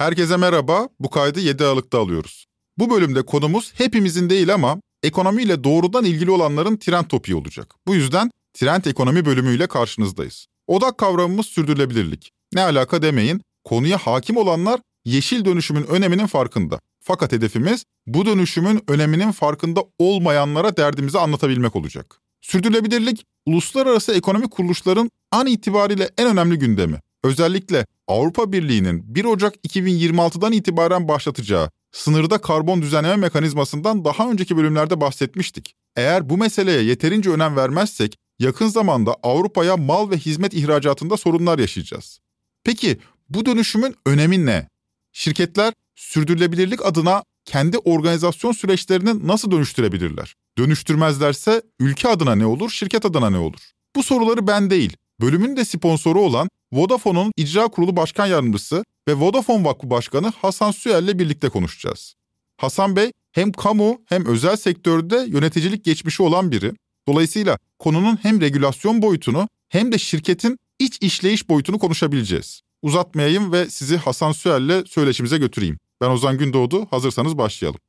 Herkese merhaba. Bu kaydı 7 Aralık'ta alıyoruz. Bu bölümde konumuz hepimizin değil ama ekonomiyle doğrudan ilgili olanların trend topiği olacak. Bu yüzden trend ekonomi bölümüyle karşınızdayız. Odak kavramımız sürdürülebilirlik. Ne alaka demeyin. Konuya hakim olanlar yeşil dönüşümün öneminin farkında. Fakat hedefimiz bu dönüşümün öneminin farkında olmayanlara derdimizi anlatabilmek olacak. Sürdürülebilirlik, uluslararası ekonomi kuruluşların an itibariyle en önemli gündemi. Özellikle Avrupa Birliği'nin 1 Ocak 2026'dan itibaren başlatacağı sınırda karbon düzenleme mekanizmasından daha önceki bölümlerde bahsetmiştik. Eğer bu meseleye yeterince önem vermezsek yakın zamanda Avrupa'ya mal ve hizmet ihracatında sorunlar yaşayacağız. Peki bu dönüşümün önemi ne? Şirketler sürdürülebilirlik adına kendi organizasyon süreçlerini nasıl dönüştürebilirler? Dönüştürmezlerse ülke adına ne olur, şirket adına ne olur? Bu soruları ben değil, bölümün de sponsoru olan Vodafone'un icra kurulu başkan yardımcısı ve Vodafone Vakfı Başkanı Hasan Süel ile birlikte konuşacağız. Hasan Bey hem kamu hem özel sektörde yöneticilik geçmişi olan biri. Dolayısıyla konunun hem regülasyon boyutunu hem de şirketin iç işleyiş boyutunu konuşabileceğiz. Uzatmayayım ve sizi Hasan Süel ile söyleşimize götüreyim. Ben Ozan Gündoğdu, hazırsanız başlayalım.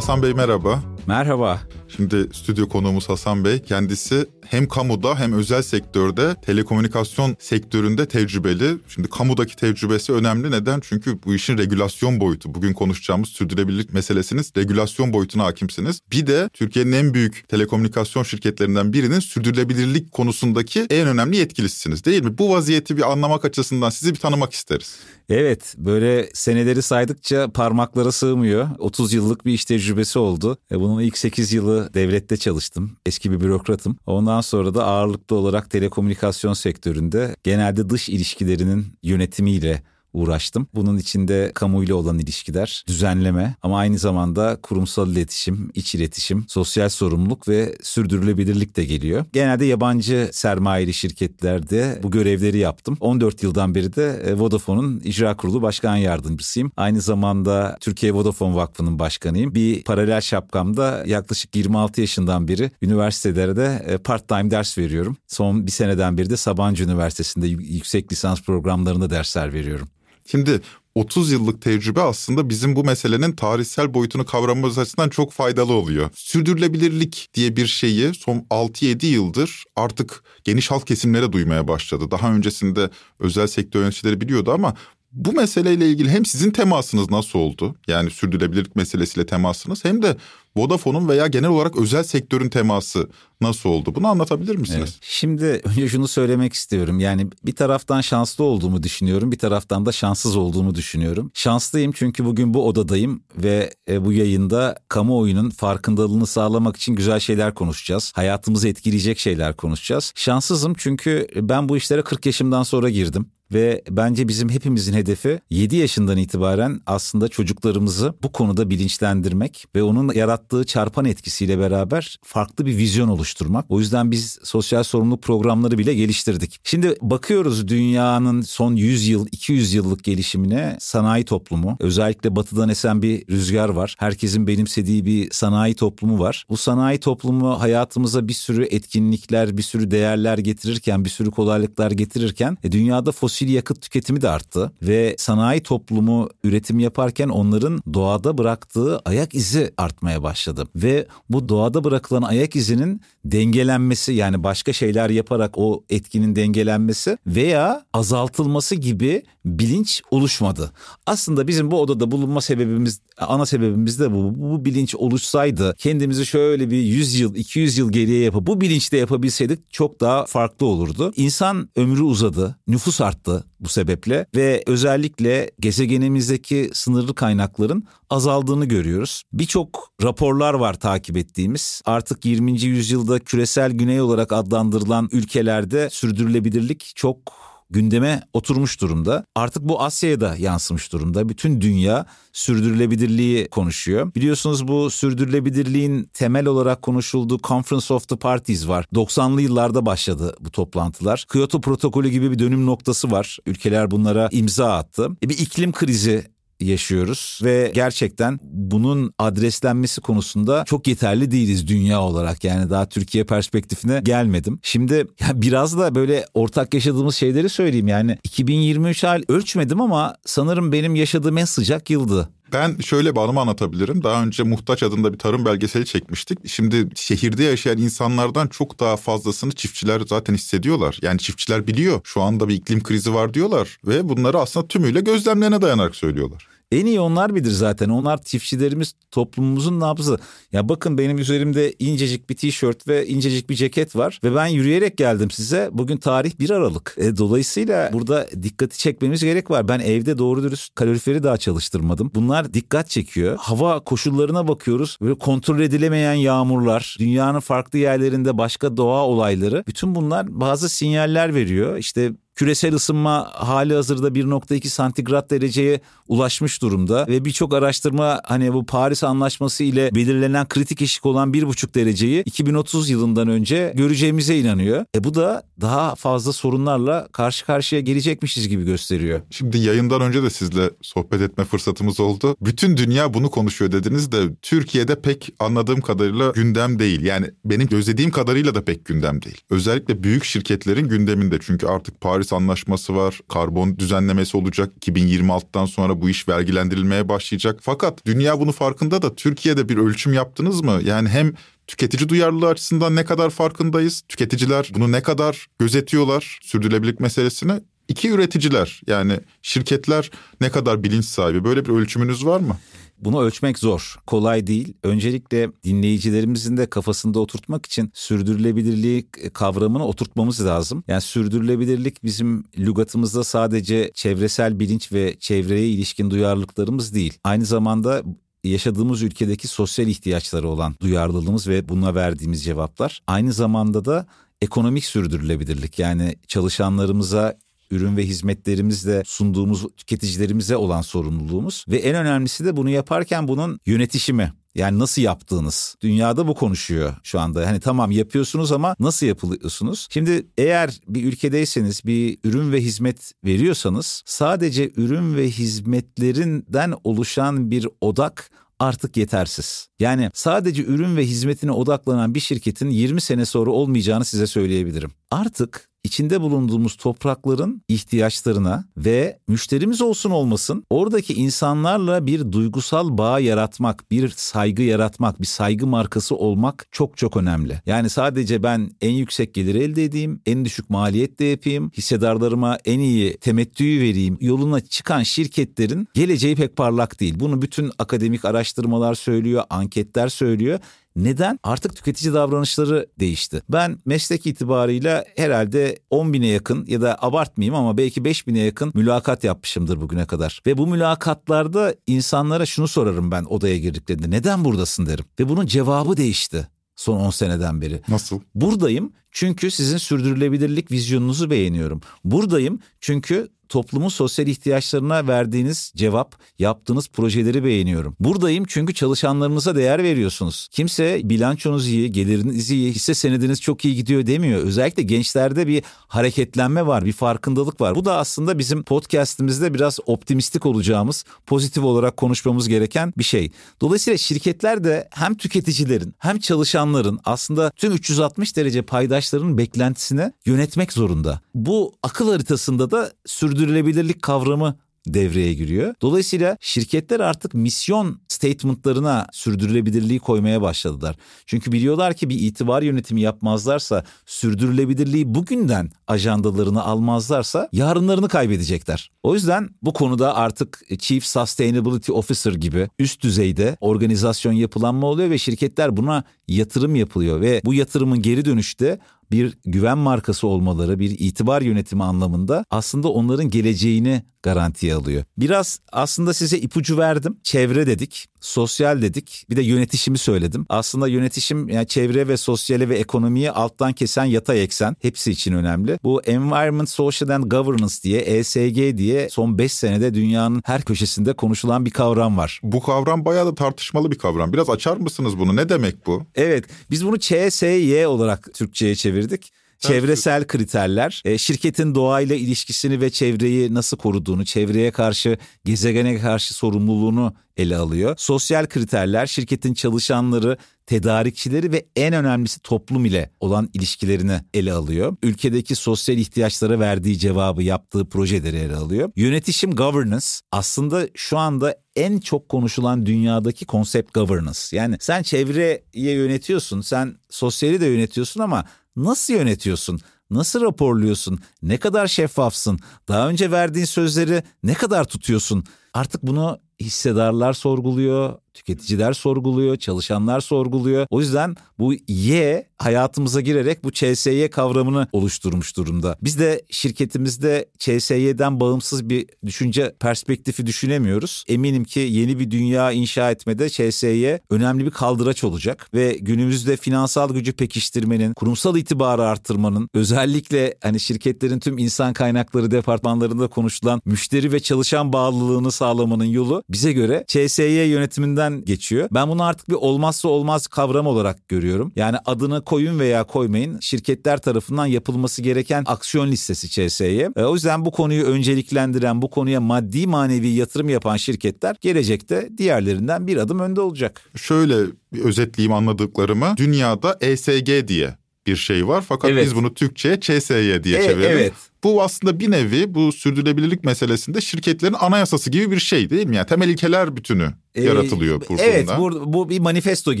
Hasan Bey merhaba. Merhaba. Şimdi stüdyo konuğumuz Hasan Bey. Kendisi hem kamuda hem özel sektörde telekomünikasyon sektöründe tecrübeli. Şimdi kamudaki tecrübesi önemli. Neden? Çünkü bu işin regülasyon boyutu. Bugün konuşacağımız sürdürülebilirlik meselesiniz. Regülasyon boyutuna hakimsiniz. Bir de Türkiye'nin en büyük telekomünikasyon şirketlerinden birinin sürdürülebilirlik konusundaki en önemli yetkilisiniz değil mi? Bu vaziyeti bir anlamak açısından sizi bir tanımak isteriz. Evet böyle seneleri saydıkça parmaklara sığmıyor. 30 yıllık bir iş tecrübesi oldu. E, bunun ilk 8 yılı devlette çalıştım. Eski bir bürokratım. Ondan sonra da ağırlıklı olarak telekomünikasyon sektöründe genelde dış ilişkilerinin yönetimiyle uğraştım. Bunun içinde kamuyla olan ilişkiler, düzenleme ama aynı zamanda kurumsal iletişim, iç iletişim, sosyal sorumluluk ve sürdürülebilirlik de geliyor. Genelde yabancı sermayeli şirketlerde bu görevleri yaptım. 14 yıldan beri de e, Vodafone'un icra kurulu başkan yardımcısıyım. Aynı zamanda Türkiye Vodafone Vakfı'nın başkanıyım. Bir paralel şapkamda yaklaşık 26 yaşından beri üniversitelerde e, part-time ders veriyorum. Son bir seneden beri de Sabancı Üniversitesi'nde yüksek lisans programlarında dersler veriyorum. Şimdi 30 yıllık tecrübe aslında bizim bu meselenin tarihsel boyutunu kavramamız açısından çok faydalı oluyor. Sürdürülebilirlik diye bir şeyi son 6-7 yıldır artık geniş halk kesimlere duymaya başladı. Daha öncesinde özel sektör yöneticileri biliyordu ama bu meseleyle ilgili hem sizin temasınız nasıl oldu? Yani sürdürülebilirlik meselesiyle temasınız hem de Vodafone'un veya genel olarak özel sektörün teması nasıl oldu? Bunu anlatabilir misiniz? Evet. Şimdi önce şunu söylemek istiyorum. Yani bir taraftan şanslı olduğumu düşünüyorum, bir taraftan da şanssız olduğumu düşünüyorum. Şanslıyım çünkü bugün bu odadayım ve e, bu yayında kamuoyunun farkındalığını sağlamak için güzel şeyler konuşacağız. Hayatımızı etkileyecek şeyler konuşacağız. Şanssızım çünkü ben bu işlere 40 yaşımdan sonra girdim ve bence bizim hepimizin hedefi 7 yaşından itibaren aslında çocuklarımızı bu konuda bilinçlendirmek ve onun yarattığı çarpan etkisiyle beraber farklı bir vizyon oluşturmak. O yüzden biz sosyal sorumluluk programları bile geliştirdik. Şimdi bakıyoruz dünyanın son 100 yıl, 200 yıllık gelişimine sanayi toplumu. Özellikle batıdan esen bir rüzgar var. Herkesin benimsediği bir sanayi toplumu var. Bu sanayi toplumu hayatımıza bir sürü etkinlikler, bir sürü değerler getirirken, bir sürü kolaylıklar getirirken e, dünyada fosil yakıt tüketimi de arttı ve sanayi toplumu üretim yaparken onların doğada bıraktığı ayak izi artmaya başladı. Ve bu doğada bırakılan ayak izinin dengelenmesi yani başka şeyler yaparak o etkinin dengelenmesi veya azaltılması gibi bilinç oluşmadı. Aslında bizim bu odada bulunma sebebimiz ana sebebimiz de bu. Bu bilinç oluşsaydı kendimizi şöyle bir 100 yıl 200 yıl geriye yapıp bu bilinçle yapabilseydik çok daha farklı olurdu. İnsan ömrü uzadı, nüfus arttı bu sebeple ve özellikle gezegenimizdeki sınırlı kaynakların azaldığını görüyoruz. Birçok raporlar var takip ettiğimiz. Artık 20. yüzyılda küresel güney olarak adlandırılan ülkelerde sürdürülebilirlik çok gündeme oturmuş durumda. Artık bu Asya'ya da yansımış durumda. Bütün dünya sürdürülebilirliği konuşuyor. Biliyorsunuz bu sürdürülebilirliğin temel olarak konuşulduğu Conference of the Parties var. 90'lı yıllarda başladı bu toplantılar. Kyoto protokolü gibi bir dönüm noktası var. Ülkeler bunlara imza attı. E bir iklim krizi yaşıyoruz ve gerçekten bunun adreslenmesi konusunda çok yeterli değiliz dünya olarak. Yani daha Türkiye perspektifine gelmedim. Şimdi biraz da böyle ortak yaşadığımız şeyleri söyleyeyim. Yani 2023 hal ölçmedim ama sanırım benim yaşadığım en sıcak yıldı. Ben şöyle bir anımı anlatabilirim. Daha önce Muhtaç adında bir tarım belgeseli çekmiştik. Şimdi şehirde yaşayan insanlardan çok daha fazlasını çiftçiler zaten hissediyorlar. Yani çiftçiler biliyor şu anda bir iklim krizi var diyorlar ve bunları aslında tümüyle gözlemlerine dayanarak söylüyorlar. En iyi onlar bilir zaten. Onlar çiftçilerimiz toplumumuzun nabzı. Ya bakın benim üzerimde incecik bir tişört ve incecik bir ceket var ve ben yürüyerek geldim size. Bugün tarih 1 Aralık. E, dolayısıyla burada dikkati çekmemiz gerek var. Ben evde doğru dürüst kaloriferi daha çalıştırmadım. Bunlar dikkat çekiyor. Hava koşullarına bakıyoruz. Böyle kontrol edilemeyen yağmurlar, dünyanın farklı yerlerinde başka doğa olayları. Bütün bunlar bazı sinyaller veriyor. İşte Küresel ısınma hali hazırda 1.2 santigrat dereceye ulaşmış durumda ve birçok araştırma hani bu Paris Anlaşması ile belirlenen kritik eşik olan 1.5 dereceyi 2030 yılından önce göreceğimize inanıyor. E bu da daha fazla sorunlarla karşı karşıya gelecekmişiz gibi gösteriyor. Şimdi yayından önce de sizle sohbet etme fırsatımız oldu. Bütün dünya bunu konuşuyor dediniz de Türkiye'de pek anladığım kadarıyla gündem değil. Yani benim gözlediğim kadarıyla da pek gündem değil. Özellikle büyük şirketlerin gündeminde çünkü artık Paris Anlaşması var. Karbon düzenlemesi olacak. 2026'dan sonra bu iş vergilendirilmeye başlayacak. Fakat dünya bunu farkında da Türkiye'de bir ölçüm yaptınız mı? Yani hem tüketici duyarlılığı açısından ne kadar farkındayız? Tüketiciler bunu ne kadar gözetiyorlar sürdürülebilirlik meselesini? İki üreticiler yani şirketler ne kadar bilinç sahibi böyle bir ölçümünüz var mı? Bunu ölçmek zor, kolay değil. Öncelikle dinleyicilerimizin de kafasında oturtmak için sürdürülebilirlik kavramını oturtmamız lazım. Yani sürdürülebilirlik bizim lügatımızda sadece çevresel bilinç ve çevreye ilişkin duyarlılıklarımız değil. Aynı zamanda yaşadığımız ülkedeki sosyal ihtiyaçları olan duyarlılığımız ve buna verdiğimiz cevaplar. Aynı zamanda da ekonomik sürdürülebilirlik yani çalışanlarımıza ürün ve hizmetlerimizle sunduğumuz tüketicilerimize olan sorumluluğumuz ve en önemlisi de bunu yaparken bunun yönetişimi. Yani nasıl yaptığınız. Dünyada bu konuşuyor şu anda. Hani tamam yapıyorsunuz ama nasıl yapıyorsunuz? Şimdi eğer bir ülkedeyseniz bir ürün ve hizmet veriyorsanız sadece ürün ve hizmetlerinden oluşan bir odak artık yetersiz. Yani sadece ürün ve hizmetine odaklanan bir şirketin 20 sene sonra olmayacağını size söyleyebilirim. Artık içinde bulunduğumuz toprakların ihtiyaçlarına ve müşterimiz olsun olmasın oradaki insanlarla bir duygusal bağ yaratmak, bir saygı yaratmak, bir saygı markası olmak çok çok önemli. Yani sadece ben en yüksek gelir elde edeyim, en düşük maliyetle yapayım, hissedarlarıma en iyi temettüyü vereyim yoluna çıkan şirketlerin geleceği pek parlak değil. Bunu bütün akademik araştırmalar söylüyor, anketler söylüyor neden? Artık tüketici davranışları değişti. Ben meslek itibarıyla herhalde 10 bine yakın ya da abartmayayım ama belki 5 bine yakın mülakat yapmışımdır bugüne kadar. Ve bu mülakatlarda insanlara şunu sorarım ben odaya girdiklerinde. Neden buradasın derim. Ve bunun cevabı değişti son 10 seneden beri. Nasıl? Buradayım çünkü sizin sürdürülebilirlik vizyonunuzu beğeniyorum. Buradayım çünkü toplumun sosyal ihtiyaçlarına verdiğiniz cevap, yaptığınız projeleri beğeniyorum. Buradayım çünkü çalışanlarınıza değer veriyorsunuz. Kimse bilançonuz iyi, geliriniz iyi, hisse senediniz çok iyi gidiyor demiyor. Özellikle gençlerde bir hareketlenme var, bir farkındalık var. Bu da aslında bizim podcast'imizde biraz optimistik olacağımız, pozitif olarak konuşmamız gereken bir şey. Dolayısıyla şirketler de hem tüketicilerin hem çalışanların aslında tüm 360 derece paydaşların beklentisini yönetmek zorunda. Bu akıl haritasında da sürdürülebilirlik sürdürülebilirlik kavramı devreye giriyor. Dolayısıyla şirketler artık misyon statementlarına sürdürülebilirliği koymaya başladılar. Çünkü biliyorlar ki bir itibar yönetimi yapmazlarsa, sürdürülebilirliği bugünden ajandalarını almazlarsa yarınlarını kaybedecekler. O yüzden bu konuda artık Chief Sustainability Officer gibi üst düzeyde organizasyon yapılanma oluyor ve şirketler buna yatırım yapılıyor ve bu yatırımın geri dönüşte bir güven markası olmaları, bir itibar yönetimi anlamında aslında onların geleceğini garantiye alıyor. Biraz aslında size ipucu verdim. Çevre dedik, sosyal dedik. Bir de yönetişimi söyledim. Aslında yönetişim yani çevre ve sosyale ve ekonomiyi alttan kesen yatay eksen hepsi için önemli. Bu Environment, Social and Governance diye ESG diye son 5 senede dünyanın her köşesinde konuşulan bir kavram var. Bu kavram bayağı da tartışmalı bir kavram. Biraz açar mısınız bunu? Ne demek bu? Evet, biz bunu ÇSY olarak Türkçe'ye çevirdik. Çevresel kriterler, e, şirketin doğayla ilişkisini ve çevreyi nasıl koruduğunu, çevreye karşı, gezegene karşı sorumluluğunu ele alıyor. Sosyal kriterler şirketin çalışanları, tedarikçileri ve en önemlisi toplum ile olan ilişkilerini ele alıyor. Ülkedeki sosyal ihtiyaçlara verdiği cevabı yaptığı projeleri ele alıyor. Yönetişim governance aslında şu anda en çok konuşulan dünyadaki konsept governance. Yani sen çevreye yönetiyorsun, sen sosyali de yönetiyorsun ama nasıl yönetiyorsun? Nasıl raporluyorsun? Ne kadar şeffafsın? Daha önce verdiğin sözleri ne kadar tutuyorsun? Artık bunu hissedarlar sorguluyor, tüketiciler sorguluyor, çalışanlar sorguluyor. O yüzden bu Y hayatımıza girerek bu CSY kavramını oluşturmuş durumda. Biz de şirketimizde CSY'den bağımsız bir düşünce perspektifi düşünemiyoruz. Eminim ki yeni bir dünya inşa etmede CSY önemli bir kaldıraç olacak ve günümüzde finansal gücü pekiştirmenin, kurumsal itibarı arttırmanın, özellikle hani şirketlerin tüm insan kaynakları departmanlarında konuşulan müşteri ve çalışan bağlılığını sağlamanın yolu bize göre CSY yönetiminden geçiyor. Ben bunu artık bir olmazsa olmaz kavram olarak görüyorum. Yani adını koyun veya koymayın şirketler tarafından yapılması gereken aksiyon listesi CSY. E, o yüzden bu konuyu önceliklendiren, bu konuya maddi manevi yatırım yapan şirketler gelecekte diğerlerinden bir adım önde olacak. Şöyle özetleyeyim anladıklarımı. Dünyada ESG diye bir şey var fakat evet. biz bunu Türkçe'ye CSY diye e, çevirdik. Evet. Bu aslında bir nevi bu sürdürülebilirlik meselesinde şirketlerin anayasası gibi bir şey değil mi? Yani temel ilkeler bütünü yaratılıyor burada. Evet bu, bu bir manifesto gibi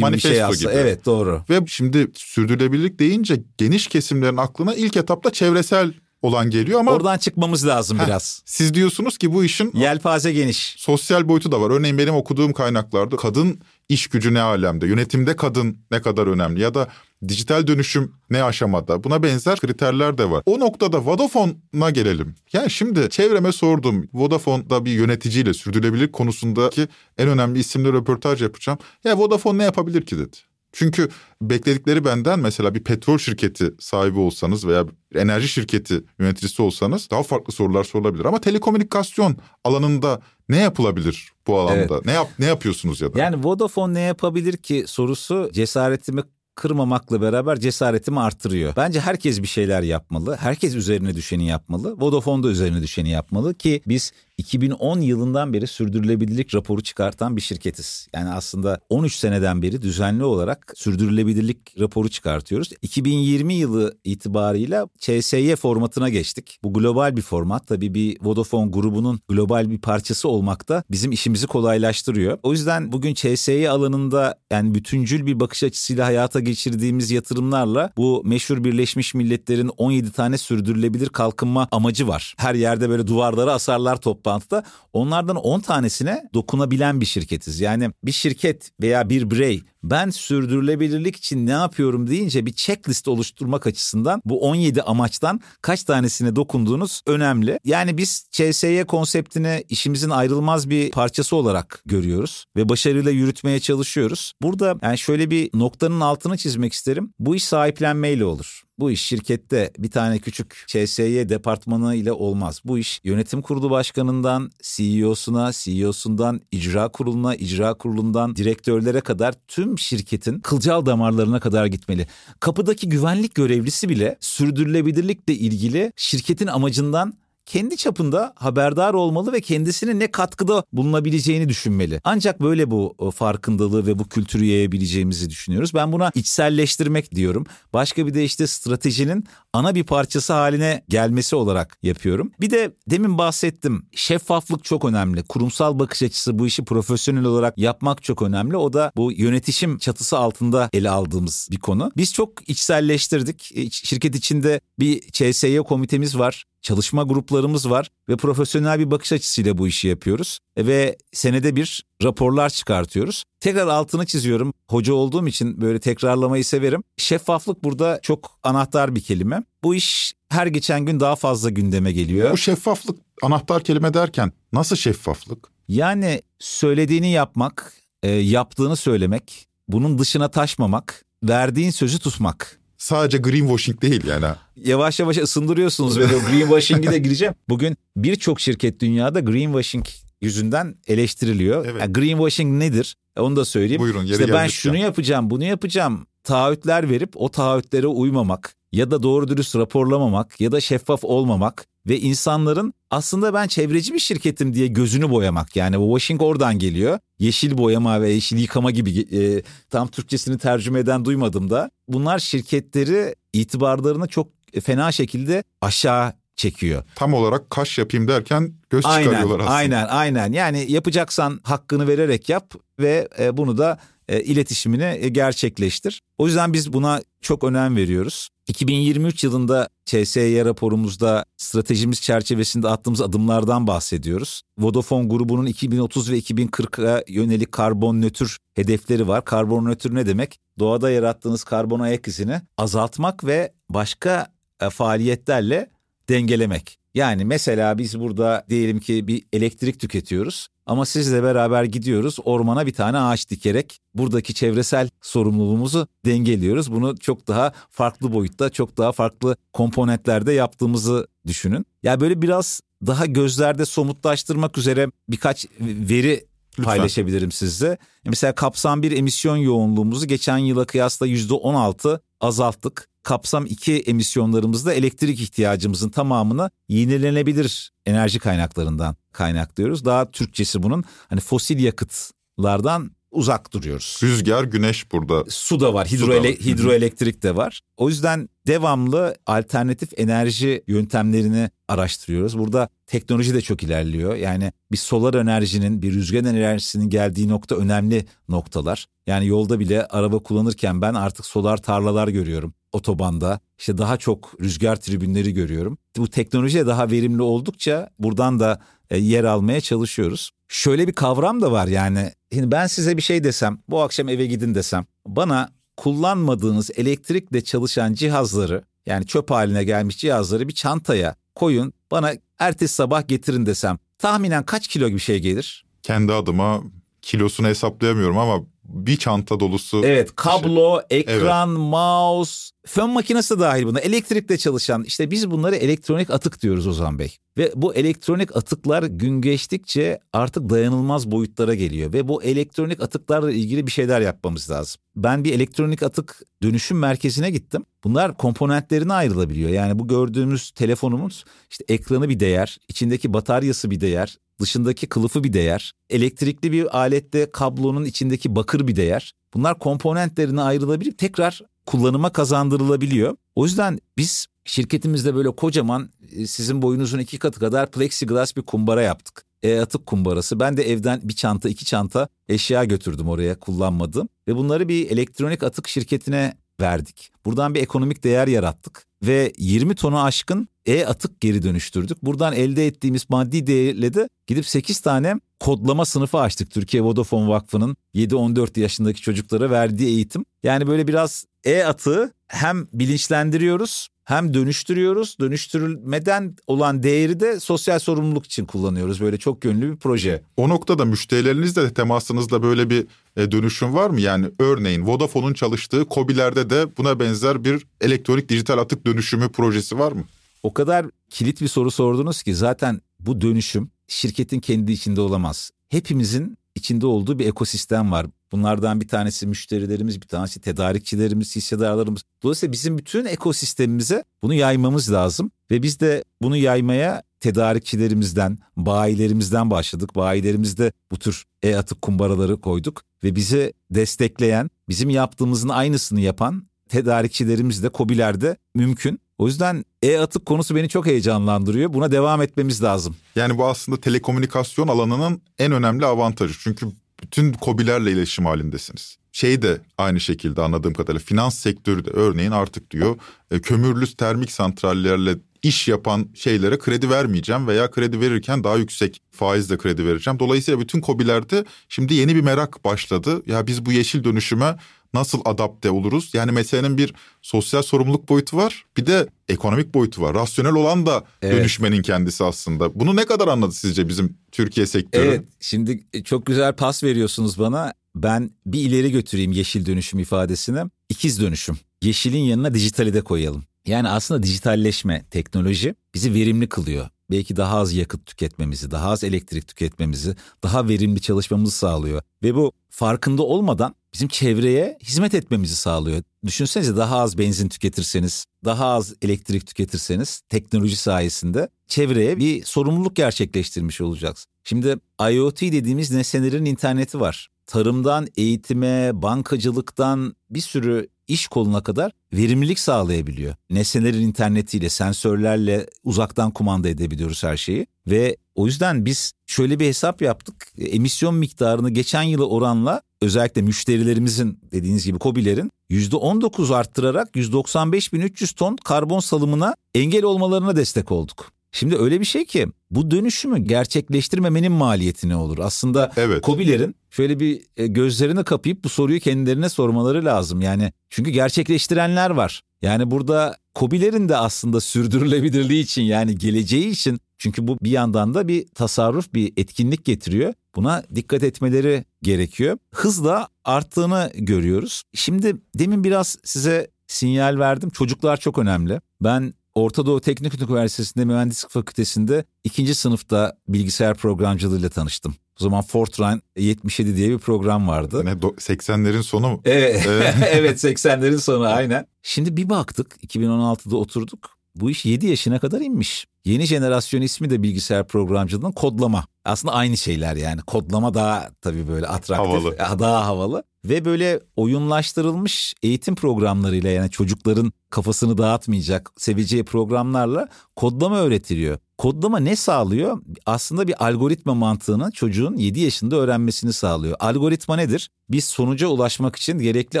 manifesto bir şey aslında. Gibi. Evet doğru. Ve şimdi sürdürülebilirlik deyince geniş kesimlerin aklına ilk etapta çevresel olan geliyor ama... Oradan çıkmamız lazım heh, biraz. Siz diyorsunuz ki bu işin... Yelpaze geniş. Sosyal boyutu da var. Örneğin benim okuduğum kaynaklarda kadın iş gücü ne alemde, yönetimde kadın ne kadar önemli ya da dijital dönüşüm ne aşamada buna benzer kriterler de var. O noktada Vodafone'a gelelim. Yani şimdi çevreme sordum. Vodafone'da bir yöneticiyle sürdürülebilirlik konusundaki en önemli isimle röportaj yapacağım. Ya Vodafone ne yapabilir ki dedi. Çünkü bekledikleri benden mesela bir petrol şirketi sahibi olsanız veya enerji şirketi yöneticisi olsanız daha farklı sorular sorulabilir. Ama telekomünikasyon alanında ne yapılabilir bu alanda? Evet. Ne yap ne yapıyorsunuz ya da? Yani Vodafone ne yapabilir ki sorusu cesaretimi kırmamakla beraber cesaretimi arttırıyor. Bence herkes bir şeyler yapmalı. Herkes üzerine düşeni yapmalı. Vodafone da üzerine düşeni yapmalı ki biz 2010 yılından beri sürdürülebilirlik raporu çıkartan bir şirketiz. Yani aslında 13 seneden beri düzenli olarak sürdürülebilirlik raporu çıkartıyoruz. 2020 yılı itibarıyla CSY formatına geçtik. Bu global bir format. Tabii bir Vodafone grubunun global bir parçası olmak da bizim işimizi kolaylaştırıyor. O yüzden bugün CSY alanında yani bütüncül bir bakış açısıyla hayata geçirdiğimiz yatırımlarla bu meşhur Birleşmiş Milletler'in 17 tane sürdürülebilir kalkınma amacı var. Her yerde böyle duvarlara asarlar toplantıda toplantıda onlardan 10 tanesine dokunabilen bir şirketiz. Yani bir şirket veya bir birey ben sürdürülebilirlik için ne yapıyorum deyince bir checklist oluşturmak açısından bu 17 amaçtan kaç tanesine dokunduğunuz önemli. Yani biz CSY konseptini işimizin ayrılmaz bir parçası olarak görüyoruz ve başarıyla yürütmeye çalışıyoruz. Burada yani şöyle bir noktanın altını çizmek isterim. Bu iş sahiplenmeyle olur. Bu iş şirkette bir tane küçük CSY departmanı ile olmaz. Bu iş yönetim kurulu başkanından CEO'suna, CEO'sundan icra kuruluna, icra kurulundan direktörlere kadar tüm şirketin kılcal damarlarına kadar gitmeli. Kapıdaki güvenlik görevlisi bile sürdürülebilirlikle ilgili şirketin amacından kendi çapında haberdar olmalı ve kendisine ne katkıda bulunabileceğini düşünmeli. Ancak böyle bu e, farkındalığı ve bu kültürü yayabileceğimizi düşünüyoruz. Ben buna içselleştirmek diyorum. Başka bir de işte stratejinin ana bir parçası haline gelmesi olarak yapıyorum. Bir de demin bahsettim. Şeffaflık çok önemli. Kurumsal bakış açısı bu işi profesyonel olarak yapmak çok önemli. O da bu yönetişim çatısı altında ele aldığımız bir konu. Biz çok içselleştirdik. E, şirket içinde bir CSY komitemiz var çalışma gruplarımız var ve profesyonel bir bakış açısıyla bu işi yapıyoruz. Ve senede bir raporlar çıkartıyoruz. Tekrar altını çiziyorum. Hoca olduğum için böyle tekrarlamayı severim. Şeffaflık burada çok anahtar bir kelime. Bu iş her geçen gün daha fazla gündeme geliyor. Bu şeffaflık anahtar kelime derken nasıl şeffaflık? Yani söylediğini yapmak, e, yaptığını söylemek, bunun dışına taşmamak, verdiğin sözü tutmak sadece greenwashing değil yani. Yavaş yavaş ısındırıyorsunuz ve greenwashing'e de gireceğim. Bugün birçok şirket dünyada greenwashing yüzünden eleştiriliyor. Evet. Yani greenwashing nedir? Onu da söyleyeyim. Buyurun işte ben şunu yapacağım, bunu yapacağım. Taahhütler verip o taahhütlere uymamak ya da doğru dürüst raporlamamak ya da şeffaf olmamak ve insanların aslında ben çevreci bir şirketim diye gözünü boyamak. Yani bu washing oradan geliyor. Yeşil boyama ve yeşil yıkama gibi e, tam Türkçesini tercüme eden duymadım da. Bunlar şirketleri itibarlarını çok fena şekilde aşağı çekiyor. Tam olarak kaş yapayım derken göz Aynen, çıkarıyorlar aslında. aynen, aynen. Yani yapacaksan hakkını vererek yap ve e, bunu da e, iletişimini e, gerçekleştir. O yüzden biz buna çok önem veriyoruz. 2023 yılında CSY raporumuzda stratejimiz çerçevesinde attığımız adımlardan bahsediyoruz. Vodafone grubunun 2030 ve 2040'a yönelik karbon nötr hedefleri var. Karbon nötr ne demek? Doğada yarattığınız karbon ayak izini azaltmak ve başka e, faaliyetlerle dengelemek. Yani mesela biz burada diyelim ki bir elektrik tüketiyoruz ama sizle beraber gidiyoruz ormana bir tane ağaç dikerek buradaki çevresel sorumluluğumuzu dengeliyoruz. Bunu çok daha farklı boyutta, çok daha farklı komponentlerde yaptığımızı düşünün. Ya böyle biraz daha gözlerde somutlaştırmak üzere birkaç veri Lütfen. paylaşabilirim sizle. Mesela kapsam 1 emisyon yoğunluğumuzu geçen yıla kıyasla %16 azalttık. Kapsam 2 emisyonlarımızda elektrik ihtiyacımızın tamamını yenilenebilir enerji kaynaklarından kaynaklıyoruz. Daha Türkçesi bunun hani fosil yakıtlardan uzak duruyoruz. Rüzgar, güneş burada. Su da var, Su da hidroele- var. Hidroelektrik de var. O yüzden devamlı alternatif enerji yöntemlerini araştırıyoruz. Burada teknoloji de çok ilerliyor. Yani bir solar enerjinin, bir rüzgar enerjisinin geldiği nokta önemli noktalar. Yani yolda bile araba kullanırken ben artık solar tarlalar görüyorum otobanda. İşte daha çok rüzgar tribünleri görüyorum. Bu teknolojiye daha verimli oldukça buradan da e, yer almaya çalışıyoruz. Şöyle bir kavram da var yani. Şimdi ben size bir şey desem, bu akşam eve gidin desem, bana kullanmadığınız elektrikle çalışan cihazları yani çöp haline gelmiş cihazları bir çantaya koyun, bana ertesi sabah getirin desem tahminen kaç kilo bir şey gelir? Kendi adıma kilosunu hesaplayamıyorum ama bir çanta dolusu. Evet kablo, ekran, mouse, fön makinesi dahil buna. Elektrikle çalışan işte biz bunları elektronik atık diyoruz Ozan Bey. Ve bu elektronik atıklar gün geçtikçe artık dayanılmaz boyutlara geliyor. Ve bu elektronik atıklarla ilgili bir şeyler yapmamız lazım. Ben bir elektronik atık dönüşüm merkezine gittim. Bunlar komponentlerine ayrılabiliyor. Yani bu gördüğümüz telefonumuz işte ekranı bir değer, içindeki bataryası bir değer, dışındaki kılıfı bir değer, elektrikli bir alette kablonun içindeki bakır bir değer. Bunlar komponentlerine ayrılabilip tekrar kullanıma kazandırılabiliyor. O yüzden biz şirketimizde böyle kocaman e, sizin boyunuzun iki katı kadar plexiglass bir kumbara yaptık. E-atık kumbarası. Ben de evden bir çanta iki çanta eşya götürdüm oraya kullanmadım. Ve bunları bir elektronik atık şirketine verdik. Buradan bir ekonomik değer yarattık. Ve 20 tonu aşkın e-atık geri dönüştürdük. Buradan elde ettiğimiz maddi değerle de gidip 8 tane kodlama sınıfı açtık. Türkiye Vodafone Vakfı'nın 7-14 yaşındaki çocuklara verdiği eğitim. Yani böyle biraz e-atığı hem bilinçlendiriyoruz hem dönüştürüyoruz. Dönüştürülmeden olan değeri de sosyal sorumluluk için kullanıyoruz. Böyle çok yönlü bir proje. O noktada müşterilerinizle de temasınızda böyle bir e, dönüşüm var mı? Yani örneğin Vodafone'un çalıştığı COBİ'lerde de buna benzer bir elektronik dijital atık dönüşümü projesi var mı? O kadar kilit bir soru sordunuz ki zaten bu dönüşüm şirketin kendi içinde olamaz. Hepimizin içinde olduğu bir ekosistem var. Bunlardan bir tanesi müşterilerimiz, bir tanesi tedarikçilerimiz, hissedarlarımız. Dolayısıyla bizim bütün ekosistemimize bunu yaymamız lazım. Ve biz de bunu yaymaya tedarikçilerimizden, bayilerimizden başladık. Bayilerimizde bu tür e-atık kumbaraları koyduk. Ve bizi destekleyen, bizim yaptığımızın aynısını yapan tedarikçilerimiz de COBİ'lerde mümkün. O yüzden e-atık konusu beni çok heyecanlandırıyor. Buna devam etmemiz lazım. Yani bu aslında telekomünikasyon alanının en önemli avantajı. Çünkü bütün kobilerle iletişim halindesiniz. Şey de aynı şekilde anladığım kadarıyla finans sektörü de örneğin artık diyor e, kömürlü termik santrallerle iş yapan şeylere kredi vermeyeceğim veya kredi verirken daha yüksek faizle kredi vereceğim. Dolayısıyla bütün kobilerde şimdi yeni bir merak başladı. Ya biz bu yeşil dönüşüme nasıl adapte oluruz? Yani meselenin bir sosyal sorumluluk boyutu var. Bir de ekonomik boyutu var. Rasyonel olan da Evet. dönüşmenin kendisi aslında. Bunu ne kadar anladı sizce bizim Türkiye sektörü? Evet şimdi çok güzel pas veriyorsunuz bana. Ben bir ileri götüreyim yeşil dönüşüm ifadesini. İkiz dönüşüm. Yeşilin yanına dijitali de koyalım. Yani aslında dijitalleşme, teknoloji bizi verimli kılıyor. belki daha az yakıt tüketmemizi, daha az elektrik tüketmemizi, daha verimli çalışmamızı sağlıyor. Ve bu farkında olmadan bizim çevreye hizmet etmemizi sağlıyor. Düşünsenize daha az benzin tüketirseniz, daha az elektrik tüketirseniz teknoloji sayesinde çevreye bir sorumluluk gerçekleştirmiş olacaksınız. Şimdi IoT dediğimiz nesnelerin interneti var. Tarımdan eğitime, bankacılıktan bir sürü iş koluna kadar verimlilik sağlayabiliyor. Nesnelerin internetiyle, sensörlerle uzaktan kumanda edebiliyoruz her şeyi. Ve o yüzden biz şöyle bir hesap yaptık. Emisyon miktarını geçen yıla oranla özellikle müşterilerimizin dediğiniz gibi COBİ'lerin %19 arttırarak 195.300 ton karbon salımına engel olmalarına destek olduk. Şimdi öyle bir şey ki bu dönüşümü gerçekleştirmemenin maliyeti ne olur? Aslında evet. COBİ'lerin şöyle bir e, gözlerini kapayıp bu soruyu kendilerine sormaları lazım. Yani çünkü gerçekleştirenler var. Yani burada COBİ'lerin de aslında sürdürülebilirliği için yani geleceği için çünkü bu bir yandan da bir tasarruf, bir etkinlik getiriyor. Buna dikkat etmeleri gerekiyor. Hızla arttığını görüyoruz. Şimdi demin biraz size sinyal verdim. Çocuklar çok önemli. Ben Orta Doğu Teknik Üniversitesi'nde Mühendislik Fakültesi'nde ikinci sınıfta bilgisayar programcılığıyla tanıştım. O zaman Fortran 77 diye bir program vardı. Ne 80'lerin sonu mu? Evet, evet 80'lerin sonu aynen. Şimdi bir baktık 2016'da oturduk. Bu iş 7 yaşına kadar inmiş. Yeni jenerasyon ismi de bilgisayar programcılığının kodlama. Aslında aynı şeyler yani. Kodlama daha tabii böyle atraktif, havalı. daha havalı. Ve böyle oyunlaştırılmış eğitim programlarıyla yani çocukların kafasını dağıtmayacak seveceği programlarla kodlama öğretiliyor. Kodlama ne sağlıyor? Aslında bir algoritma mantığını çocuğun 7 yaşında öğrenmesini sağlıyor. Algoritma nedir? Biz sonuca ulaşmak için gerekli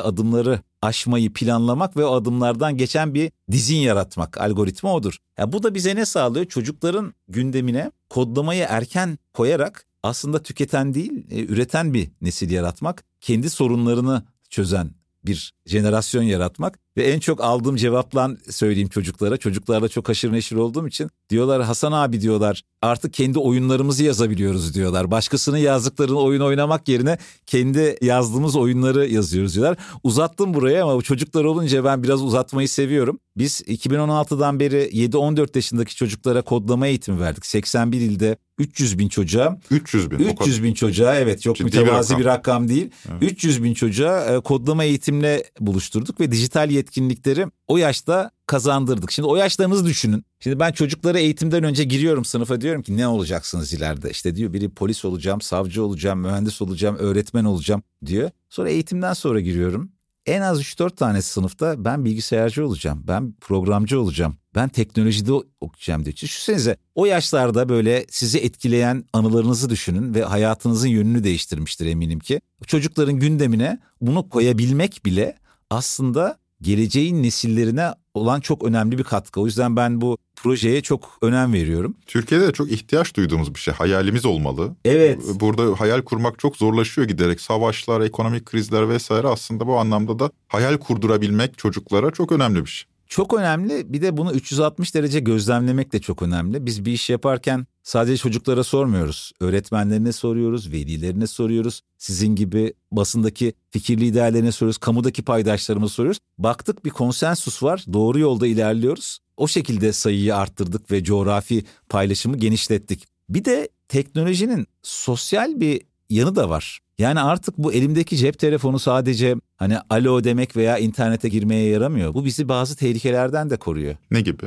adımları aşmayı planlamak ve o adımlardan geçen bir dizin yaratmak. Algoritma odur. Ya bu da bize ne sağlıyor? Çocukların gündemine kodlamayı erken koyarak aslında tüketen değil, e, üreten bir nesil yaratmak, kendi sorunlarını çözen bir jenerasyon yaratmak ve en çok aldığım cevaplan söyleyeyim çocuklara. Çocuklarla çok haşır neşir olduğum için diyorlar Hasan abi diyorlar artık kendi oyunlarımızı yazabiliyoruz diyorlar. Başkasının yazdıklarını oyun oynamak yerine kendi yazdığımız oyunları yazıyoruz diyorlar. Uzattım buraya ama çocuklar olunca ben biraz uzatmayı seviyorum. Biz 2016'dan beri 7-14 yaşındaki çocuklara kodlama eğitimi verdik. 81 ilde 300 bin çocuğa. 300 bin. 300 bin çocuğa evet çok Ciddi mütevazi bir rakam, bir rakam değil. Evet. 300 bin çocuğa e, kodlama eğitimle buluşturduk ve dijital yetkinlikleri o yaşta kazandırdık. Şimdi o yaşlarınızı düşünün. Şimdi ben çocuklara eğitimden önce giriyorum sınıfa diyorum ki ne olacaksınız ileride? İşte diyor biri polis olacağım, savcı olacağım, mühendis olacağım, öğretmen olacağım diyor. Sonra eğitimden sonra giriyorum. En az 3-4 tane sınıfta ben bilgisayarcı olacağım, ben programcı olacağım, ben teknolojide okuyacağım diyor. Düşünsenize o yaşlarda böyle sizi etkileyen anılarınızı düşünün ve hayatınızın yönünü değiştirmiştir eminim ki. Çocukların gündemine bunu koyabilmek bile aslında geleceğin nesillerine olan çok önemli bir katkı. O yüzden ben bu projeye çok önem veriyorum. Türkiye'de de çok ihtiyaç duyduğumuz bir şey. Hayalimiz olmalı. Evet. Burada hayal kurmak çok zorlaşıyor giderek. Savaşlar, ekonomik krizler vesaire aslında bu anlamda da hayal kurdurabilmek çocuklara çok önemli bir şey. Çok önemli. Bir de bunu 360 derece gözlemlemek de çok önemli. Biz bir iş yaparken sadece çocuklara sormuyoruz. Öğretmenlerine soruyoruz, velilerine soruyoruz. Sizin gibi basındaki fikir liderlerine soruyoruz, kamudaki paydaşlarıma soruyoruz. Baktık bir konsensus var, doğru yolda ilerliyoruz. O şekilde sayıyı arttırdık ve coğrafi paylaşımı genişlettik. Bir de teknolojinin sosyal bir yanı da var. Yani artık bu elimdeki cep telefonu sadece hani alo demek veya internete girmeye yaramıyor. Bu bizi bazı tehlikelerden de koruyor. Ne gibi?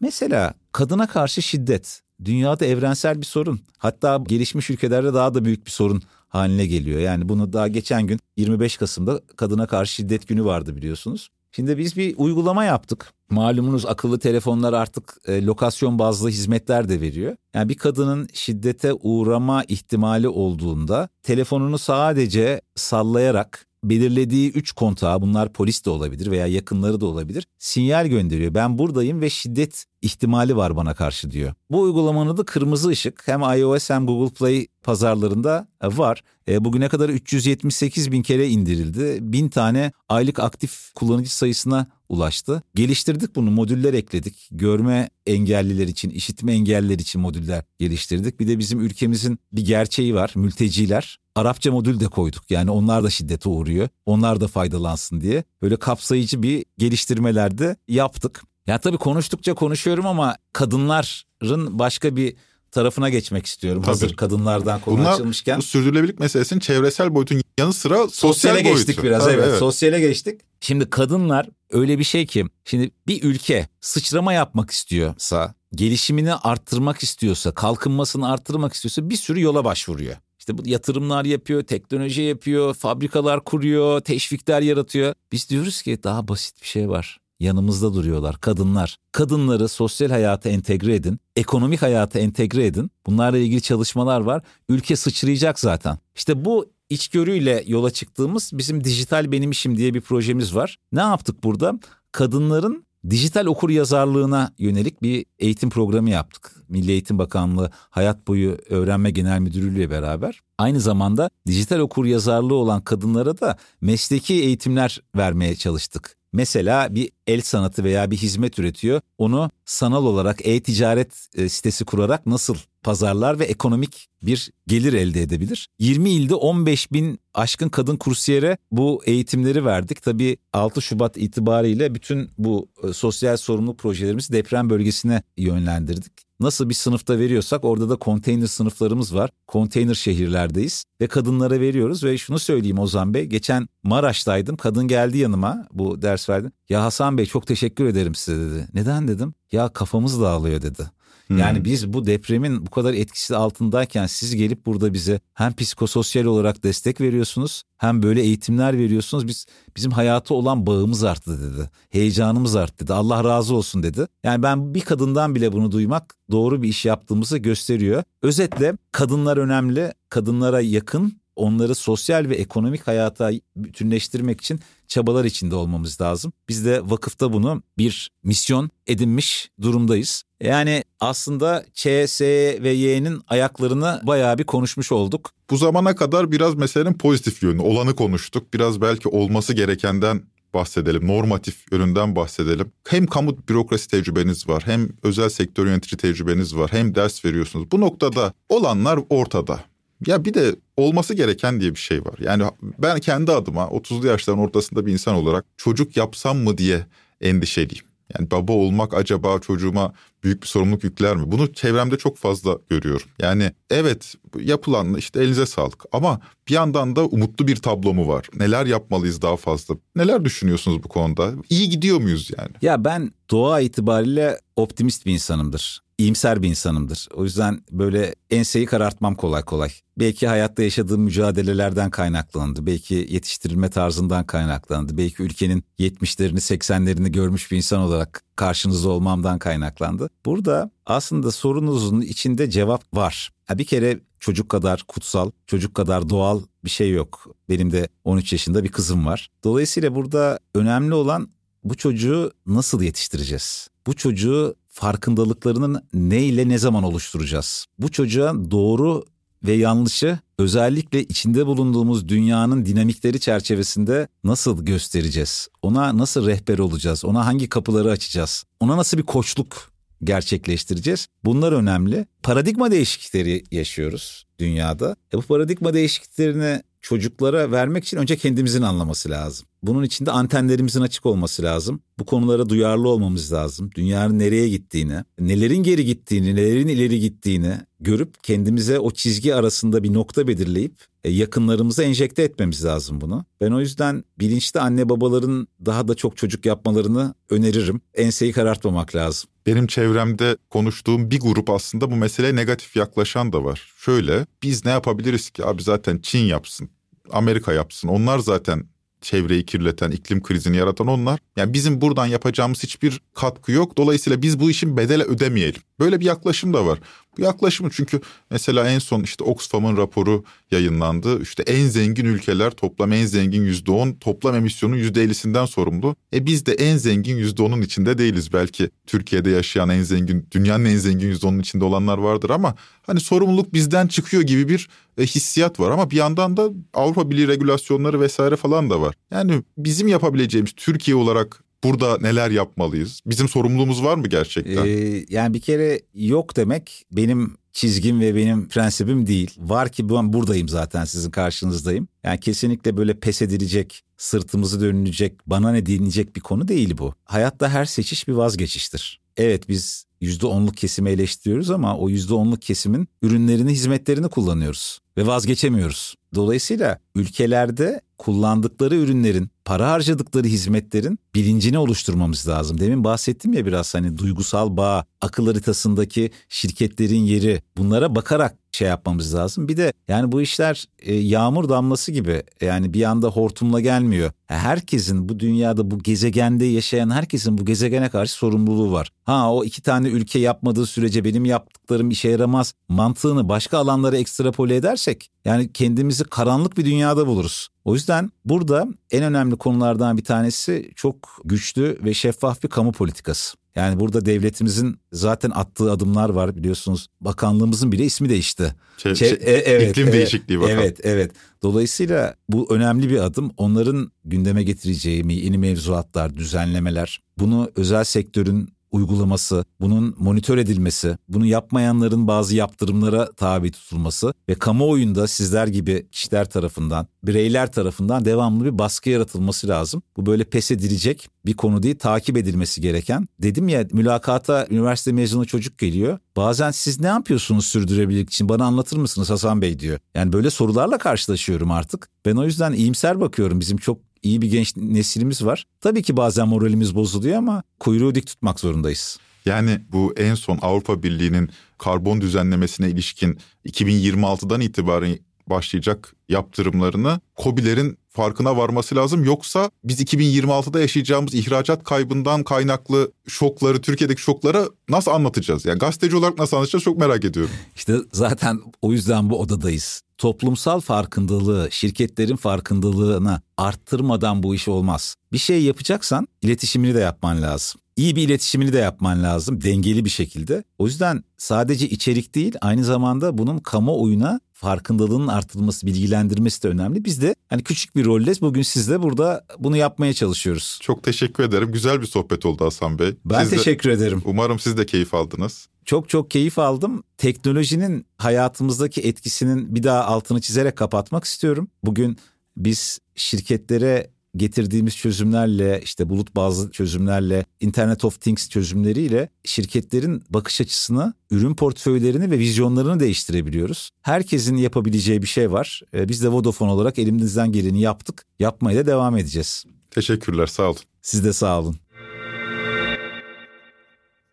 Mesela kadına karşı şiddet. Dünyada evrensel bir sorun. Hatta gelişmiş ülkelerde daha da büyük bir sorun haline geliyor. Yani bunu daha geçen gün 25 Kasım'da kadına karşı şiddet günü vardı biliyorsunuz. Şimdi biz bir uygulama yaptık. Malumunuz akıllı telefonlar artık e, lokasyon bazlı hizmetler de veriyor. Yani bir kadının şiddete uğrama ihtimali olduğunda telefonunu sadece sallayarak belirlediği üç kontağı bunlar polis de olabilir veya yakınları da olabilir sinyal gönderiyor. Ben buradayım ve şiddet ihtimali var bana karşı diyor. Bu uygulamanın da kırmızı ışık hem iOS hem Google Play pazarlarında e, var. E, bugüne kadar 378 bin kere indirildi. Bin tane aylık aktif kullanıcı sayısına ulaştı. Geliştirdik bunu modüller ekledik. Görme engelliler için, işitme engelliler için modüller geliştirdik. Bir de bizim ülkemizin bir gerçeği var. Mülteciler. Arapça modül de koyduk. Yani onlar da şiddete uğruyor. Onlar da faydalansın diye. Böyle kapsayıcı bir geliştirmeler de yaptık. Ya tabii konuştukça konuşuyorum ama kadınlar kadınların başka bir tarafına geçmek istiyorum. Tabii. Hazır kadınlardan konu Bunlar, açılmışken. Bu sürdürülebilirlik meselesinin çevresel boyutun yanı sıra sosyal Sosyale boyutu. geçtik biraz Tabii, evet. evet. Sosyale geçtik. Şimdi kadınlar öyle bir şey ki şimdi bir ülke sıçrama yapmak istiyorsa, gelişimini arttırmak istiyorsa, kalkınmasını arttırmak istiyorsa bir sürü yola başvuruyor. İşte bu yatırımlar yapıyor, teknoloji yapıyor, fabrikalar kuruyor, teşvikler yaratıyor. Biz diyoruz ki daha basit bir şey var yanımızda duruyorlar kadınlar. Kadınları sosyal hayata entegre edin, ekonomik hayata entegre edin. Bunlarla ilgili çalışmalar var. Ülke sıçrayacak zaten. İşte bu içgörüyle yola çıktığımız bizim dijital benim işim diye bir projemiz var. Ne yaptık burada? Kadınların dijital okur yazarlığına yönelik bir eğitim programı yaptık. Milli Eğitim Bakanlığı Hayat Boyu Öğrenme Genel Müdürlüğü ile beraber. Aynı zamanda dijital okur yazarlığı olan kadınlara da mesleki eğitimler vermeye çalıştık. Mesela bir el sanatı veya bir hizmet üretiyor. Onu sanal olarak e-ticaret e, sitesi kurarak nasıl pazarlar ve ekonomik bir gelir elde edebilir. 20 ilde 15 bin aşkın kadın kursiyere bu eğitimleri verdik. Tabii 6 Şubat itibariyle bütün bu e, sosyal sorumluluk projelerimizi deprem bölgesine yönlendirdik. Nasıl bir sınıfta veriyorsak orada da konteyner sınıflarımız var. Konteyner şehirlerdeyiz ve kadınlara veriyoruz ve şunu söyleyeyim Ozan Bey. Geçen Maraş'taydım. Kadın geldi yanıma bu ders verdi. Ya Hasan Bey çok teşekkür ederim size dedi. Neden dedim? Ya kafamız dağılıyor dedi. Hmm. Yani biz bu depremin bu kadar etkisi altındayken siz gelip burada bize hem psikososyal olarak destek veriyorsunuz hem böyle eğitimler veriyorsunuz. Biz bizim hayatı olan bağımız arttı dedi. Heyecanımız arttı dedi. Allah razı olsun dedi. Yani ben bir kadından bile bunu duymak doğru bir iş yaptığımızı gösteriyor. Özetle kadınlar önemli, kadınlara yakın onları sosyal ve ekonomik hayata bütünleştirmek için çabalar içinde olmamız lazım. Biz de vakıfta bunu bir misyon edinmiş durumdayız. Yani aslında Ç, S ve Y'nin ayaklarını bayağı bir konuşmuş olduk. Bu zamana kadar biraz meselenin pozitif yönü, olanı konuştuk. Biraz belki olması gerekenden bahsedelim. Normatif yönünden bahsedelim. Hem kamu bürokrasi tecrübeniz var, hem özel sektör yönetici tecrübeniz var, hem ders veriyorsunuz. Bu noktada olanlar ortada. Ya bir de olması gereken diye bir şey var. Yani ben kendi adıma 30'lu yaşların ortasında bir insan olarak çocuk yapsam mı diye endişeliyim. Yani baba olmak acaba çocuğuma büyük bir sorumluluk yükler mi? Bunu çevremde çok fazla görüyorum. Yani evet yapılan işte elinize sağlık ama bir yandan da umutlu bir tablo mu var? Neler yapmalıyız daha fazla? Neler düşünüyorsunuz bu konuda? İyi gidiyor muyuz yani? Ya ben doğa itibariyle optimist bir insanımdır iyimser bir insanımdır. O yüzden böyle enseyi karartmam kolay kolay. Belki hayatta yaşadığım mücadelelerden kaynaklandı. Belki yetiştirilme tarzından kaynaklandı. Belki ülkenin 70'lerini 80'lerini görmüş bir insan olarak karşınızda olmamdan kaynaklandı. Burada aslında sorunuzun içinde cevap var. Ha bir kere çocuk kadar kutsal, çocuk kadar doğal bir şey yok. Benim de 13 yaşında bir kızım var. Dolayısıyla burada önemli olan bu çocuğu nasıl yetiştireceğiz? Bu çocuğu farkındalıklarının ne ile ne zaman oluşturacağız? Bu çocuğa doğru ve yanlışı özellikle içinde bulunduğumuz dünyanın dinamikleri çerçevesinde nasıl göstereceğiz? Ona nasıl rehber olacağız? Ona hangi kapıları açacağız? Ona nasıl bir koçluk gerçekleştireceğiz? Bunlar önemli. Paradigma değişiklikleri yaşıyoruz dünyada. E bu paradigma değişikliklerini çocuklara vermek için önce kendimizin anlaması lazım. Bunun için de antenlerimizin açık olması lazım. Bu konulara duyarlı olmamız lazım. Dünyanın nereye gittiğini, nelerin geri gittiğini, nelerin ileri gittiğini görüp kendimize o çizgi arasında bir nokta belirleyip e, yakınlarımıza enjekte etmemiz lazım bunu. Ben o yüzden bilinçli anne babaların daha da çok çocuk yapmalarını öneririm. Enseyi karartmamak lazım. Benim çevremde konuştuğum bir grup aslında bu meseleye negatif yaklaşan da var. Şöyle biz ne yapabiliriz ki abi zaten Çin yapsın, Amerika yapsın. Onlar zaten çevreyi kirleten, iklim krizini yaratan onlar. Yani bizim buradan yapacağımız hiçbir katkı yok. Dolayısıyla biz bu işin bedeli ödemeyelim. Böyle bir yaklaşım da var. Bu yaklaşımı çünkü mesela en son işte Oxfam'ın raporu yayınlandı. İşte en zengin ülkeler toplam en zengin yüzde on, toplam emisyonun yüzde ellisinden sorumlu. E biz de en zengin yüzde onun içinde değiliz. Belki Türkiye'de yaşayan en zengin, dünyanın en zengin yüzde onun içinde olanlar vardır ama hani sorumluluk bizden çıkıyor gibi bir e, hissiyat var. Ama bir yandan da Avrupa Birliği regülasyonları vesaire falan da var. Yani bizim yapabileceğimiz Türkiye olarak burada neler yapmalıyız? Bizim sorumluluğumuz var mı gerçekten? Ee, yani bir kere yok demek benim çizgim ve benim prensibim değil. Var ki ben buradayım zaten sizin karşınızdayım. Yani kesinlikle böyle pes edilecek, sırtımızı dönülecek, bana ne denilecek bir konu değil bu. Hayatta her seçiş bir vazgeçiştir. Evet biz %10'luk kesimi eleştiriyoruz ama o %10'luk kesimin ürünlerini, hizmetlerini kullanıyoruz ve vazgeçemiyoruz. Dolayısıyla ülkelerde kullandıkları ürünlerin, para harcadıkları hizmetlerin bilincini oluşturmamız lazım. Demin bahsettim ya biraz hani duygusal bağ, akıl haritasındaki şirketlerin yeri bunlara bakarak şey yapmamız lazım. Bir de yani bu işler e, yağmur damlası gibi yani bir anda hortumla gelmiyor. Herkesin bu dünyada bu gezegende yaşayan herkesin bu gezegene karşı sorumluluğu var. Ha o iki tane ülke yapmadığı sürece benim yaptıklarım işe yaramaz mantığını başka alanlara ekstrapole edersek yani kendimizi karanlık bir dünyada buluruz. O yüzden burada en önemli konulardan bir tanesi çok güçlü ve şeffaf bir kamu politikası. Yani burada devletimizin zaten attığı adımlar var biliyorsunuz. Bakanlığımızın bile ismi değişti. Şey, şey, e, evet, iklim evet, değişikliği bakan. Evet, evet. Dolayısıyla bu önemli bir adım. Onların gündeme getireceği yeni mevzuatlar, düzenlemeler, bunu özel sektörün uygulaması, bunun monitör edilmesi, bunu yapmayanların bazı yaptırımlara tabi tutulması ve kamuoyunda sizler gibi kişiler tarafından, bireyler tarafından devamlı bir baskı yaratılması lazım. Bu böyle pes edilecek bir konu değil, takip edilmesi gereken. Dedim ya mülakata üniversite mezunu çocuk geliyor. Bazen siz ne yapıyorsunuz sürdürebilirlik için bana anlatır mısınız Hasan Bey diyor. Yani böyle sorularla karşılaşıyorum artık. Ben o yüzden iyimser bakıyorum. Bizim çok iyi bir genç neslimiz var. Tabii ki bazen moralimiz bozuluyor ama kuyruğu dik tutmak zorundayız. Yani bu en son Avrupa Birliği'nin karbon düzenlemesine ilişkin 2026'dan itibaren başlayacak yaptırımlarını COBİ'lerin farkına varması lazım. Yoksa biz 2026'da yaşayacağımız ihracat kaybından kaynaklı şokları, Türkiye'deki şokları nasıl anlatacağız? Yani gazeteci olarak nasıl anlatacağız çok merak ediyorum. İşte zaten o yüzden bu odadayız. Toplumsal farkındalığı, şirketlerin farkındalığına arttırmadan bu iş olmaz. Bir şey yapacaksan iletişimini de yapman lazım iyi bir iletişimini de yapman lazım dengeli bir şekilde. O yüzden sadece içerik değil aynı zamanda bunun kamuoyuna farkındalığının artırılması, bilgilendirmesi de önemli. Biz de hani küçük bir rolle bugün sizle burada bunu yapmaya çalışıyoruz. Çok teşekkür ederim. Güzel bir sohbet oldu Hasan Bey. Ben siz teşekkür de, ederim. Umarım siz de keyif aldınız. Çok çok keyif aldım. Teknolojinin hayatımızdaki etkisinin bir daha altını çizerek kapatmak istiyorum. Bugün biz şirketlere getirdiğimiz çözümlerle işte bulut bazlı çözümlerle Internet of Things çözümleriyle şirketlerin bakış açısını, ürün portföylerini ve vizyonlarını değiştirebiliyoruz. Herkesin yapabileceği bir şey var. Ee, biz de Vodafone olarak elimizden geleni yaptık. Yapmaya da devam edeceğiz. Teşekkürler sağ olun. Siz de sağ olun.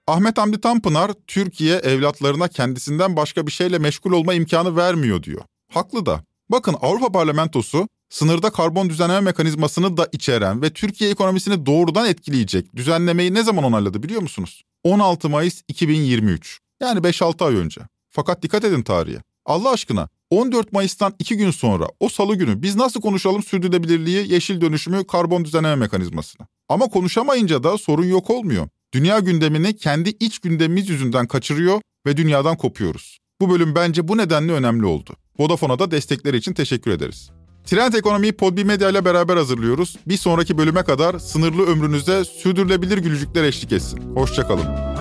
Ahmet Hamdi Tanpınar, Türkiye evlatlarına kendisinden başka bir şeyle meşgul olma imkanı vermiyor diyor. Haklı da. Bakın Avrupa Parlamentosu sınırda karbon düzenleme mekanizmasını da içeren ve Türkiye ekonomisini doğrudan etkileyecek düzenlemeyi ne zaman onayladı biliyor musunuz? 16 Mayıs 2023. Yani 5-6 ay önce. Fakat dikkat edin tarihe. Allah aşkına 14 Mayıs'tan 2 gün sonra o salı günü biz nasıl konuşalım sürdürülebilirliği, yeşil dönüşümü, karbon düzenleme mekanizmasını. Ama konuşamayınca da sorun yok olmuyor. Dünya gündemini kendi iç gündemimiz yüzünden kaçırıyor ve dünyadan kopuyoruz. Bu bölüm bence bu nedenle önemli oldu. Vodafone'a da destekleri için teşekkür ederiz. Trend Ekonomi'yi Podbi Medya ile beraber hazırlıyoruz. Bir sonraki bölüme kadar sınırlı ömrünüze sürdürülebilir gülücükler eşlik etsin. Hoşçakalın.